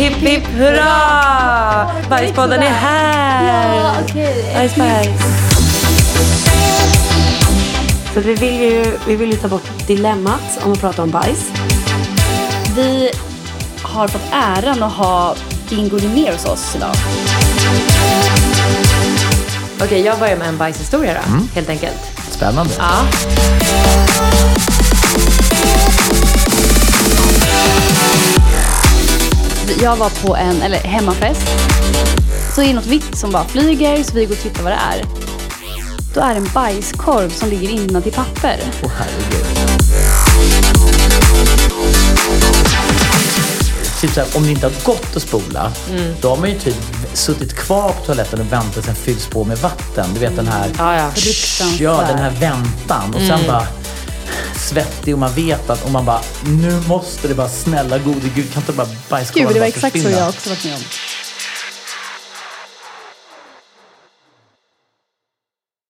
Hipp hipp hurra! Bajspodden är här! Ja, okej. Bajs, bajs. För vi vill, ju, vi vill ju ta bort dilemmat om att prata om bajs. Vi har fått äran att ha Bingo Rimér hos oss idag. Okej, jag börjar med en bajshistoria då, helt enkelt. Spännande. Ja. Jag var på en eller, hemmafest. Så är det något vitt som bara flyger så vi går och tittar vad det är. Då är det en bajskorv som ligger innan till papper. Åh herregud. Typ såhär, om det inte har gått att spola, då har man ju typ suttit kvar på toaletten och väntat sen fylls på med vatten. Du vet den här, Ja, ja. Fruktansvärt. ja, den här väntan. Och sen bara svettig och man vet att, och man bara, nu måste det bara, snälla gode gud, kan inte bara bajskorven Gud, det var bara exakt så försvinna? jag också varit med om.